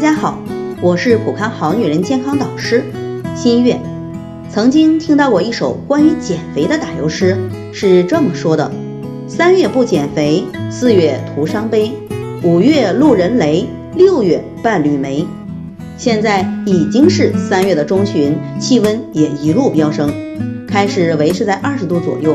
大家好，我是普康好女人健康导师新月。曾经听到过一首关于减肥的打油诗，是这么说的：三月不减肥，四月徒伤悲；五月路人雷，六月伴侣没。现在已经是三月的中旬，气温也一路飙升，开始维持在二十度左右。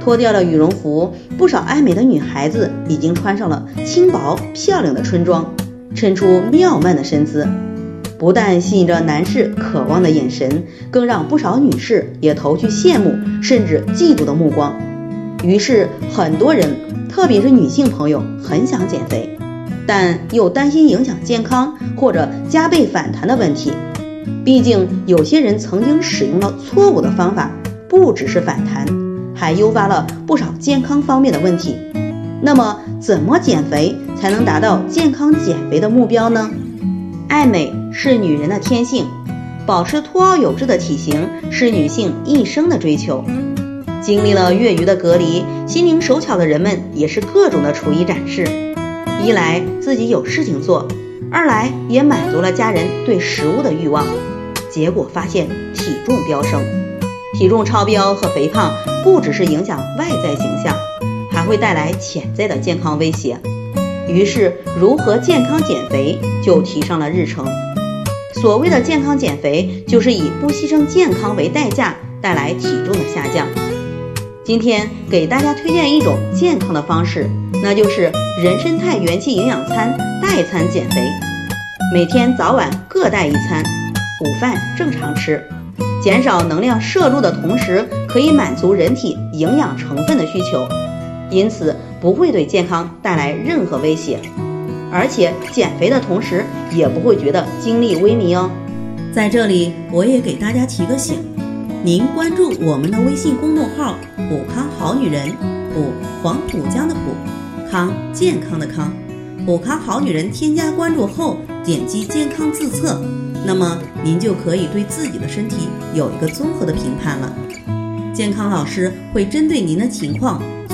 脱掉了羽绒服，不少爱美的女孩子已经穿上了轻薄漂亮的春装。衬出妙曼的身姿，不但吸引着男士渴望的眼神，更让不少女士也投去羡慕甚至嫉妒的目光。于是，很多人，特别是女性朋友，很想减肥，但又担心影响健康或者加倍反弹的问题。毕竟，有些人曾经使用了错误的方法，不只是反弹，还诱发了不少健康方面的问题。那么，怎么减肥才能达到健康减肥的目标呢？爱美是女人的天性，保持凸凹有致的体型是女性一生的追求。经历了月余的隔离，心灵手巧的人们也是各种的厨艺展示。一来自己有事情做，二来也满足了家人对食物的欲望。结果发现体重飙升，体重超标和肥胖不只是影响外在形象。还会带来潜在的健康威胁，于是如何健康减肥就提上了日程。所谓的健康减肥，就是以不牺牲健康为代价，带来体重的下降。今天给大家推荐一种健康的方式，那就是人参肽元气营养餐代餐减肥。每天早晚各带一餐，午饭正常吃，减少能量摄入的同时，可以满足人体营养成分的需求。因此不会对健康带来任何威胁，而且减肥的同时也不会觉得精力萎靡哦。在这里我也给大家提个醒，您关注我们的微信公众号“普康好女人”，普黄浦江的普康健康的康，普康好女人添加关注后点击健康自测，那么您就可以对自己的身体有一个综合的评判了。健康老师会针对您的情况。